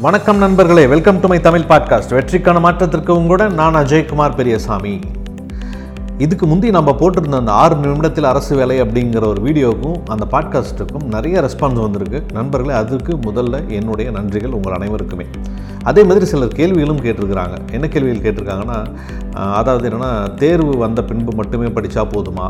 வணக்கம் நண்பர்களே welcome to my Tamil podcast வெற்றிக்கான மாற்றத்திற்கு உங்களுடன் நான் அஜய்குமார் பெரியசாமி. இதுக்கு முந்தி நம்ம போட்டிருந்த அந்த ஆறு நிமிடத்தில் அரசு வேலை அப்படிங்கிற ஒரு வீடியோவுக்கும் அந்த பாட்காஸ்ட்டுக்கும் நிறைய ரெஸ்பான்ஸ் வந்திருக்கு. நண்பர்களே அதுக்கு முதல்ல என்னுடைய நன்றிகள் உங்கள் அனைவருக்குமே. அதே மாதிரி சிலர் கேள்விகளும் கேட்டிருக்கிறாங்க. என்ன கேள்விகள் கேட்டிருக்காங்கன்னா அதாவது என்னென்னா தேர்வு வந்த பின்பு மட்டுமே படித்தா போதுமா?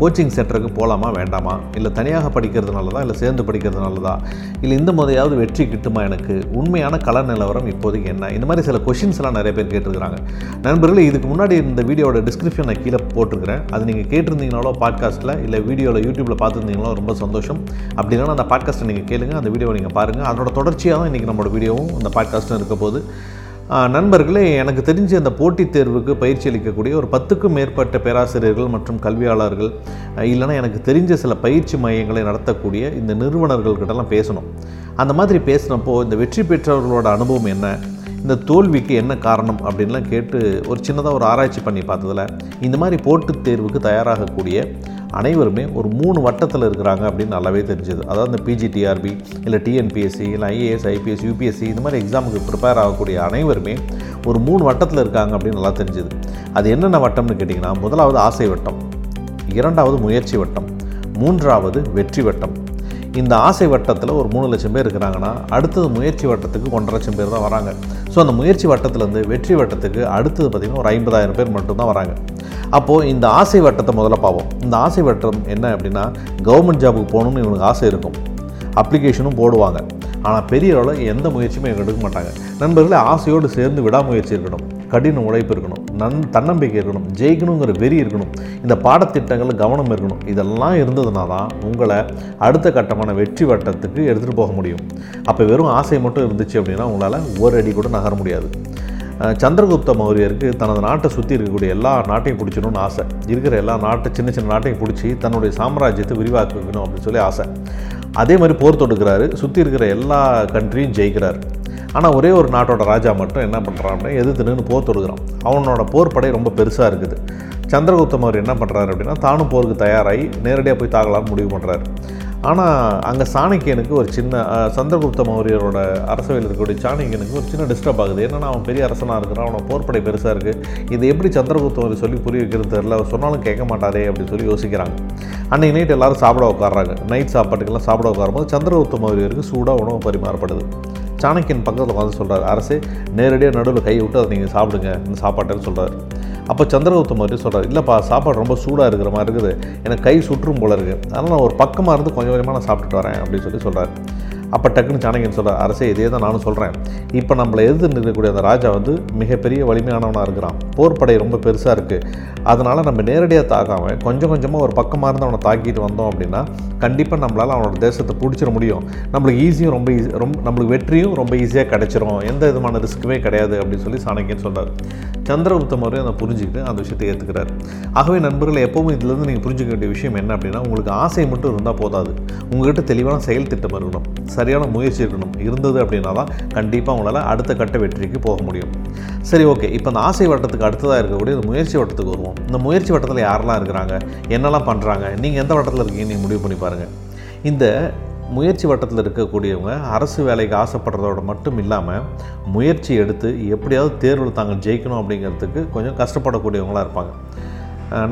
கோச்சிங் சென்டருக்கு போகலாமா வேண்டாமா? இல்லை தனியாக படிக்கிறது நல்லதா? இல்லை சேர்ந்து படிக்கிறது நல்லதா? இல்லை இந்த முறையாவது வெற்றி கிட்டுமா எனக்கு? உண்மையான கள நிலவரம் இப்போதைக்கு என்ன? இந்த மாதிரி சில கொஷின்ஸ் எல்லாம் நிறைய பேர் கேட்டிருக்கிறாங்க. நண்பர்களே இதுக்கு முன்னாடி இந்த வீடியோட டிஸ்கிரிப்ஷன் நான் கீழே போட்டிருக்கிறேன். அது நீங்கள் கேட்டிருந்தீங்கனாலோ பாட்காஸ்ட்டில் இல்லை வீடியோவில் யூடியூப்பில் பார்த்துருந்தீங்களோ ரொம்ப சந்தோஷம். அப்படின்னா அந்த பாட்காஸ்ட்டை நீங்கள் கேளுங்க. அந்த வீடியோவை நீங்கள் பாருங்கள் அதோட தொடர்ச்சியாக தான் இன்றைக்கி நம்மளோட வீடியோவும் அந்த பாட்காஸ்ட்டும் இருக்க போது நண்பர்களே எனக்கு தெரிஞ்ச அந்த போட்டித் தேர்வுக்கு பயிற்சி அளிக்கக்கூடிய ஒரு பத்துக்கும் மேற்பட்ட பேராசிரியர்கள் மற்றும் கல்வியாளர்கள் இல்லைனா இல்லைன்னா எனக்கு தெரிஞ்ச சில பயிற்சி மையங்களை நடத்தக்கூடிய இந்த நிறுவனர்கள்கிட்டலாம் பேசணும். அந்த மாதிரி பேசினப்போ இந்த வெற்றி பெற்றவர்களோட அனுபவம் என்ன? இந்த தோல்விக்கு என்ன காரணம் அப்படின்லாம் கேட்டு ஒரு சின்னதாக ஒரு ஆராய்ச்சி பண்ணி பார்த்ததில் இந்த மாதிரி போட்டித் தேர்வுக்கு தயாராகக்கூடிய அனைவருமே ஒரு மூணு வட்டத்தில் இருக்கிறாங்க அப்படின்னு நல்லாவே தெரிஞ்சது. அதாவது இந்த பிஜிடிஆர்பி இல்லை டிஎன்பிஎஸ்சி இல்லை ஐஏஎஸ் ஐபிஎஸ் யூபிஎஸ்சி இந்த மாதிரி எக்ஸாமுக்கு ப்ரிப்பேர் ஆகக்கூடிய அனைவருமே ஒரு மூணு வட்டத்தில் இருக்காங்க அப்படின்னு நல்லா தெரிஞ்சது. அது என்னென்ன வட்டம்னு கேட்டிங்கன்னா முதலாவது ஆசை வட்டம் இரண்டாவது முயற்சி வட்டம் மூன்றாவது வெற்றி வட்டம். இந்த ஆசை வட்டத்தில் ஒரு மூணு லட்சம் பேர் இருக்கிறாங்கன்னா அடுத்தது முயற்சி வட்டத்துக்கு ஒன்றரை லட்சம் பேர் தான் வராங்க. ஸோ அந்த முயற்சி வட்டத்துலேருந்து வெற்றி வட்டத்துக்கு அடுத்தது பார்த்திங்கன்னா ஒரு ஐம்பதாயிரம் பேர் மட்டும்தான் வராங்க. அப்போது இந்த ஆசை வட்டத்தை முதல்ல பார்ப்போம். இந்த ஆசை வட்டம் என்ன அப்படின்னா கவர்மெண்ட் ஜாபுக்கு போகணும்னு இவனுக்கு ஆசை இருக்கும். அப்ளிகேஷனும் போடுவாங்க. ஆனால் பெரிய அளவில் எந்த முயற்சியுமே எடுக்க மாட்டாங்க. நண்பர்களே ஆசையோடு சேர்ந்து விடாமுயற்சி இருக்கணும். கடின உழைப்பு இருக்கணும். நன் தன்னம்பிக்கை இருக்கணும் ஜெயிக்கணுங்கிற வெறி இருக்கணும் இந்த பாடத்திட்டங்களில் கவனம் இருக்கணும். இதெல்லாம் இருந்ததுனா தான் உங்களை அடுத்த கட்டமான வெற்றி வட்டத்துக்கு எடுத்துகிட்டு போக முடியும். அப்போ வெறும் ஆசை மட்டும் இருந்துச்சு அப்படின்னா உங்களால் ஒரு அடி கூட நகர முடியாது. சந்திரகுப்த மௌரியருக்கு தனது நாட்டை சுற்றி இருக்கக்கூடிய எல்லா நாட்டையும் பிடிச்சணும்னு ஆசை. இருக்கிற எல்லா நாட்டை சின்ன சின்ன நாட்டையும் பிடிச்சி தன்னுடைய சாம்ராஜ்யத்தை விரிவாக்கணும் அப்படின்னு சொல்லி ஆசை. அதே மாதிரி போர் தொடுக்கிறாரு. சுற்றி இருக்கிற எல்லா கண்ட்ரியும் ஜெயிக்கிறார். ஆனால் ஒரே ஒரு நாட்டோட ராஜா மட்டும் என்ன பண்ணுறான் அப்படின்னா எதிர்த்து நின்று போர் தொடுக்கிறான். அவனோட போர் படை ரொம்ப பெருசாக இருக்குது. சந்திரகுப்த அவர் என்ன பண்ணுறாரு அப்படின்னா தானும் போருக்கு தயாராகி நேரடியாக போய் தாக்கலாம்னு முடிவு பண்ணுறாரு ஆனால் அங்கே சாணக்கியனுக்கு ஒரு சின்ன சந்திரகுப்த மௌரியரோட அரசவையில் இருக்கக்கூடிய சாணக்கியனுக்கு ஒரு சின்ன டிஸ்டர்ப் ஆகுது. என்னன்னா அவன் பெரிய அரசனாக இருக்கிறான் அவனை போர்ப்படை பெருசாக இருக்குது இது எப்படி சந்திரகுப்த மௌரியர் சொல்லி புரிய வைக்கிறது தெரில அவர் சொன்னாலும் கேட்க மாட்டாரே அப்படின்னு சொல்லி யோசிக்கிறாங்க. அன்றைக்கி நைட் எல்லாரும் சாப்பிட உட்கார்றாங்க. நைட் சாப்பாட்டுக்கெல்லாம் சாப்பிட உட்காரும்போது சந்திரகுப்த மௌரியருக்கு சூடாக உணவு பரிமாறப்படுது. சாணக்கியன் பக்கத்தில் வந்து சொல்கிறார் அரசே நேரடியாக நடுவில் கை விட்டு அதை நீங்கள் சாப்பிடுங்க இந்த சாப்பாட்டுன்னு சொல்கிறார் அப்போ சந்திரகுப்த மௌரியர் சொல்கிறார் இல்லைப்பா சாப்பாடு ரொம்ப சூடாக இருக்கிற மாதிரி இருக்குது. எனக்கு கை சுற்றும் போல இருக்குது அதனால் நான் ஒரு பக்கமாக இருந்து கொஞ்சம் கொஞ்சமாக நான் சாப்பிட்டுட்டு வரேன் அப்படின்னு சொல்லி சொல்கிறார் அப்போ டக்குன்னு சாணக்கியன் சொல்கிறார் அரசே இதே தான் நானும் சொல்கிறேன் இப்போ நம்மளை எதிர்த்து நிற்கக்கூடிய அந்த ராஜா வந்து மிகப்பெரிய வலிமையானவனாக இருக்கிறான். போர்ப்படை ரொம்ப பெருசாக இருக்குது அதனால் நம்ம நேரடியாக தாக்காமல் கொஞ்சம் கொஞ்சமாக ஒரு பக்கமாக இருந்து அவனை தாக்கிட்டு வந்தோம் அப்படின்னா கண்டிப்பாக நம்மளால் அவனோட தேசத்தை பிடிச்சிட முடியும். நம்மளுக்கு ஈஸியும் ரொம்ப ஈஸி ரொம்ப நம்மளுக்கு வெற்றியும் ரொம்ப ஈஸியாக கிடைச்சிரும். எந்த விதமான ரிஸ்க்குமே கிடையாது அப்படின்னு சொல்லி சாணக்கியன் சொல்கிறார் சந்திரகுப்த மௌரியர் அதை புரிஞ்சுக்கிட்டு அந்த விஷயத்தை ஏற்றுக்கிறார் ஆகவே நண்பர்களை எப்போவும் இதுலேருந்து நீங்கள் புரிஞ்சுக்க வேண்டிய விஷயம் என்ன அப்படின்னா உங்களுக்கு ஆசை மட்டும் இருந்தால் போதாது. உங்கள்கிட்ட தெளிவான செயல் திட்டம் இருக்கணும். சரியான முயற்சி இருக்கணும். இருந்தது அப்படின்னா தான் கண்டிப்பாக உங்களால் அடுத்த கட்ட வெற்றிக்கு போக முடியும். சரி ஓகே. இப்போ அந்த ஆசை வட்டத்துக்கு அடுத்ததாக இருக்கக்கூடிய முயற்சி வட்டத்துக்கு வருவோம். இந்த முயற்சி வட்டத்தில் யாரெல்லாம் இருக்கிறாங்க? என்னெல்லாம் பண்ணுறாங்க நீங்கள் எந்த வட்டத்தில் இருக்கீங்கன்னு நீங்கள் முடிவு பண்ணி பாருங்கள் இந்த முயற்சி வட்டத்தில் இருக்கக்கூடியவங்க அரசு வேலைக்கு ஆசைப்படுறதோட மட்டும் இல்லாமல் முயற்சி எடுத்து எப்படியாவது தேர்வில் தாங்கள் ஜெயிக்கணும் அப்படிங்கிறதுக்கு கொஞ்சம் கஷ்டப்படக்கூடியவங்களாக இருப்பாங்க.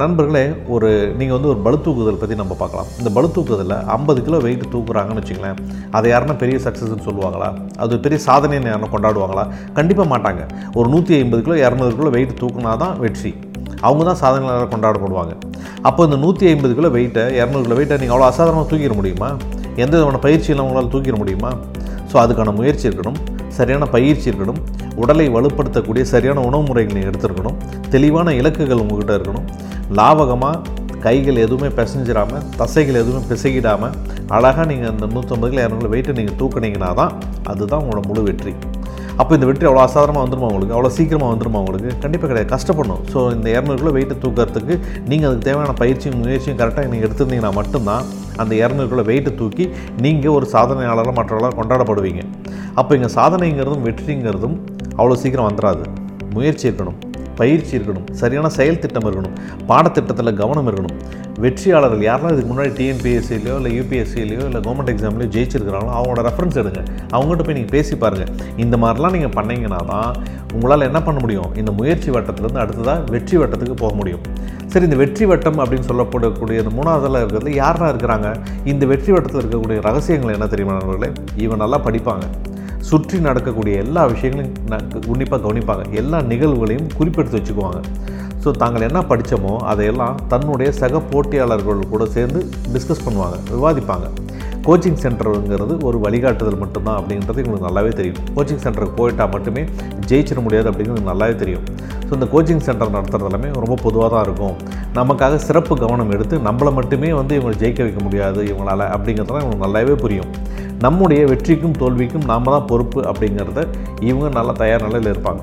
நண்பர்களே ஒரு நீங்கள் வந்து ஒரு பளு தூக்குதல் பற்றி நம்ம பார்க்கலாம். இந்த பளு தூக்குதலில் ஐம்பது கிலோ வெயிட் தூக்குறாங்கன்னு வச்சுங்களேன் அதை யாருன்னா பெரிய சக்ஸஸ்ன்னு சொல்லுவாங்களா? அது பெரிய சாதனைன்னு யாரும் கொண்டாடுவாங்களா? கண்டிப்பாக மாட்டாங்க. ஒரு நூற்றி ஐம்பது கிலோ இரநூறு கிலோ வெயிட் தூக்குனா தான் வெற்றி. அவங்க தான் சாதனையாளராக கொண்டாடப்படுவாங்க. அப்போ இந்த நூற்றி ஐம்பது கிலோ வெயிட்டை இரநூறு கிலோ வெயிட்டை நீங்கள் அவ்வளோ அசாதாரணமாக தூக்கிட முடியுமா? எந்த விதமான பயிற்சியில் அவங்களால் தூக்கிட முடியுமா? ஸோ அதுக்கான முயற்சி இருக்கணும். சரியான பயிற்சி இருக்கணும். உடலை வலுப்படுத்தக்கூடிய சரியான உணவு முறைகள் நீங்கள் எடுத்துருக்கணும். தெளிவான இலக்குகள் உங்ககிட்ட இருக்கணும். லாவகமாக கைகள் எதுவுமே பிசைஞ்சிடாமல் தசைகள் எதுவுமே பிசைகிடாமல் அழகாக நீங்கள் அந்த நூற்றம்பது கிலோ இரநூறு வெயிட்டை நீங்கள் தூக்குனீங்கன்னா தான் அதுதான் உங்களோட முழு வெற்றி. அப்போ இந்த வெற்றி அவ்வளோ அசாதாரமாக வந்துருமா உங்களுக்கு? அவ்வளோ சீக்கிரமாக வந்துருமா உங்களுக்கு? கண்டிப்பாக கிடையாது. கஷ்டப்படணும். ஸோ இந்த இரநூறு கிலோ வெயிட்டை தூக்கிறதுக்கு நீங்கள் அதுக்கு தேவையான பயிற்சியும் முயற்சியும் கரெக்டாக நீங்கள் எடுத்திருந்தீங்கன்னா மட்டும்தான் அந்த இரநூறு கிலோ வெயிட்டை தூக்கி நீங்கள் ஒரு சாதனையாளராக மற்றவர்களாக கொண்டாடப்படுவீங்க. அப்போ இங்கே சாதனைங்கிறதும் வெற்றிங்கிறதும் அவ்வளோ சீக்கிரம் வந்துடாது முயற்சி இருக்கணும் பயிற்சி இருக்கணும் சரியான செயல் திட்டம் இருக்கணும் பாடத்திட்டத்தில் கவனம் இருக்கணும். வெற்றியாளர்கள் யாரெல்லாம் இதுக்கு முன்னாடி டிஎன்பிஎஸ்சிலையோ இல்லை யூபிஎஸ்சிலையோ இல்லை கவர்மெண்ட் எக்ஸாம்லையோ ஜெயிச்சிருக்கிறாங்களோ அவங்களோட ரெஃபரன்ஸ் எடுங்க. அவங்ககிட்ட போய் நீங்கள் பேசி பாருங்கள் இந்த மாதிரிலாம் நீங்கள் பண்ணிங்கன்னா தான் உங்களால் என்ன பண்ண முடியும்? இந்த முயற்சி வட்டத்திலேருந்து அடுத்ததாக வெற்றி வட்டத்துக்கு போக முடியும். சரி இந்த வெற்றி வட்டம் அப்படின்னு சொல்லப்படக்கூடிய இந்த மூணாவதில் இருக்கிறது யாரெல்லாம் இருக்கிறாங்க? இந்த வெற்றி வட்டத்தில் இருக்கக்கூடிய ரகசியங்கள் என்ன தெரியுமா நண்பர்களே? இவன் நல்லா படிப்பாங்க. சுற்றி நடக்கக்கூடிய எல்லா விஷயங்களையும் உன்னிப்பாக கவனிப்பாங்க. எல்லா நிகழ்வுகளையும் குறிப்பெடுத்து வச்சுக்குவாங்க. ஸோ தாங்கள் என்ன படித்தோமோ அதையெல்லாம் தன்னுடைய சக போட்டியாளர்கள் கூட சேர்ந்து டிஸ்கஸ் பண்ணுவாங்க விவாதிப்பாங்க. கோச்சிங் சென்டருங்கிறது ஒரு வழிகாட்டுதல் மட்டும்தான் அப்படின்றது எங்களுக்கு நல்லாவே தெரியும். கோச்சிங் சென்டருக்கு போயிட்டால் மட்டுமே ஜெயிச்சிட முடியாது அப்படிங்கிறது நல்லாவே தெரியும். ஸோ இந்த கோச்சிங் சென்டர் நடத்துறது எல்லாமே ரொம்ப பொதுவாக தான் இருக்கும். நமக்காக சிறப்பு கவனம் எடுத்து நம்மளை மட்டுமே வந்து இவங்களை ஜெயிக்க வைக்க முடியாது இவங்களால் அப்படிங்கிறதுலாம் இவங்களுக்கு நல்லாவே புரியும். நம்முடைய வெற்றிக்கும் தோல்விக்கும் நாம் தான் பொறுப்பு அப்படிங்கிறத இவங்க நல்லா தயார் நிலையில் இருப்பாங்க.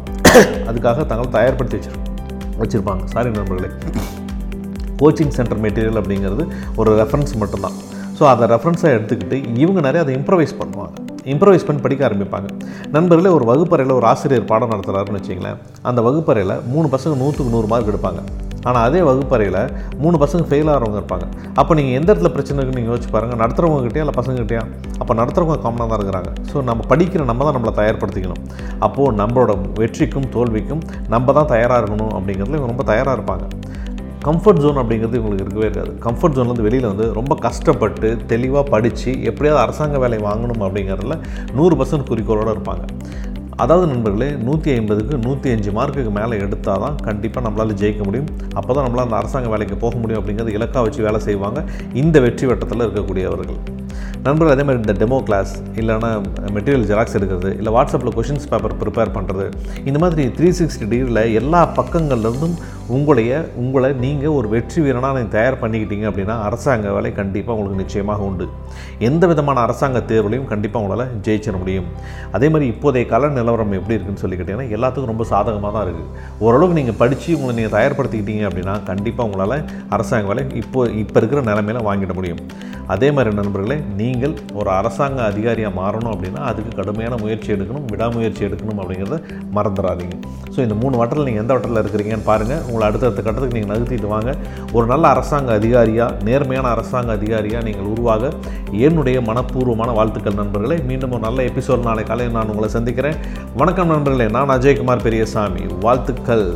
அதுக்காக தங்களை தயார்படுத்தி வச்சிரு வச்சுருப்பாங்க. சாரி நண்பர்களே. கோச்சிங் சென்டர் மெட்டீரியல் அப்படிங்கிறது ஒரு ரெஃபரன்ஸ் மட்டும்தான். ஸோ அதை ரெஃபரன்ஸாக எடுத்துக்கிட்டு இவங்க நிறைய அதை இம்ப்ரவைஸ் பண்ணுவாங்க. இம்ப்ரவைஸ் பண்ணி படிக்க ஆரம்பிப்பாங்க. நண்பர்களே ஒரு வகுப்பறையில் ஒரு ஆசிரியர் பாடம் நடத்துகிறாருன்னு வச்சிங்களேன் அந்த வகுப்பறையில் மூணு பசங்க நூற்றுக்கு நூறு மார்க் எடுப்பாங்க. ஆனால் அதே வகுப்பறையில் மூணு பசங்க ஃபெயில் ஆகிறவங்க இருப்பாங்க. அப்போ நீங்கள் எந்த இடத்துல பிரச்சனை இருக்குன்னு நீங்கள் யோசிச்சு பாருங்கள் நடத்துகிறவங்ககிட்டயா இல்லை பசங்ககிட்டயா அப்போ நடத்துகிறவங்க காமனாக தான் இருக்கிறாங்க. ஸோ நம்ம படிக்கிற நம்ம தான் நம்மளை தயார்படுத்திக்கணும். அப்போது நம்மளோட வெற்றிக்கும் தோல்விக்கும் நம்ம தான் தயாராக இருக்கணும் அப்படிங்கிறதுல இவங்க ரொம்ப தயாராக இருப்பாங்க. கம்ஃபர்ட் ஜோன் அப்படிங்கிறது இவங்களுக்கு இருக்கவே இருக்காது. கம்ஃபர்ட் ஜோன்லேருந்து வெளியில் வந்து ரொம்ப கஷ்டப்பட்டு தெளிவாக படித்து எப்படியாவது அரசாங்க வேலை வாங்கணும் அப்படிங்கிறதுல நூறு பர்சன்ட் குறிக்கோளோடு இருப்பாங்க. அதாவது நண்பர்களே நூற்றி ஐம்பதுக்கு நூற்றி அஞ்சு மார்க்குக்கு மேலே எடுத்தால் தான் கண்டிப்பாக நம்மளால் ஜெயிக்க முடியும். அப்போ தான் நம்மளால் அந்த அரசாங்க வேலைக்கு போக முடியும் அப்படிங்கிறது இலக்காக வச்சு வேலை செய்வாங்க. இந்த வெற்றி வட்டத்தில் இருக்கக்கூடியவர்கள். நண்பர்கள் அதே மாதிரி இந்த டெமோ கிளாஸ் இல்லைனா மெட்டீரியல் ஜெராக்ஸ் எடுக்கிறது இல்லை வாட்ஸ்அப்பில் கொஷின்ஸ் பேப்பர் ப்ரிப்பேர் பண்ணுறது இந்த மாதிரி த்ரீ சிக்ஸ்டி டிகிரியில் எல்லா பக்கங்கள்லேருந்தும் உங்களைய உங்களை நீங்கள் ஒரு வெற்றி வீரனாக நீங்கள் தயார் பண்ணிக்கிட்டீங்க அப்படின்னா அரசாங்க வேலை கண்டிப்பாக உங்களுக்கு நிச்சயமாக உண்டு. எந்த விதமான அரசாங்க தேர்வுலையும் கண்டிப்பாக உங்களால் ஜெயிச்சிட முடியும். அதே மாதிரி இப்போதைய கல நிலவரம் எப்படி இருக்குன்னு சொல்லி கேட்டிங்கன்னா எல்லாத்துக்கும் ரொம்ப சாதகமாக தான் இருக்குது ஓரளவுக்கு நீங்கள் படித்து உங்களை நீங்கள் தயார்படுத்திக்கிட்டீங்க அப்படின்னா கண்டிப்பாக உங்களால் அரசாங்க வேலை இப்போ இப்போ இருக்கிற நிலைமையில வாங்கிட முடியும். அதே மாதிரி நண்பர்களே நீங்கள் ஒரு அரசாங்க அதிகாரியாக மாறணும் அப்படின்னா அதுக்கு கடுமையான முயற்சி எடுக்கணும் விடாமுயற்சி எடுக்கணும் அப்படிங்கிறத மறந்துடாதீங்க. ஸோ இந்த மூணு வட்டத்தில் நீங்கள் எந்த வட்டத்தில் இருக்கிறீங்கன்னு பாருங்கள் உங்களை அடுத்தடுத்த கட்டத்துக்கு நீங்கள் நகர்த்திட்டு வாங்க. ஒரு நல்ல அரசாங்க அதிகாரியாக நேர்மையான அரசாங்க அதிகாரியாக நீங்கள் உருவாக என்னுடைய மனப்பூர்வமான வாழ்த்துக்கள் நண்பர்களே. மீண்டும் ஒரு நல்ல எபிசோட் நாளை காலையில் நான் உங்களை சந்திக்கிறேன். வணக்கம் நண்பர்களே நான் அஜயகுமார் பெரியசாமி. வாழ்த்துக்கள்.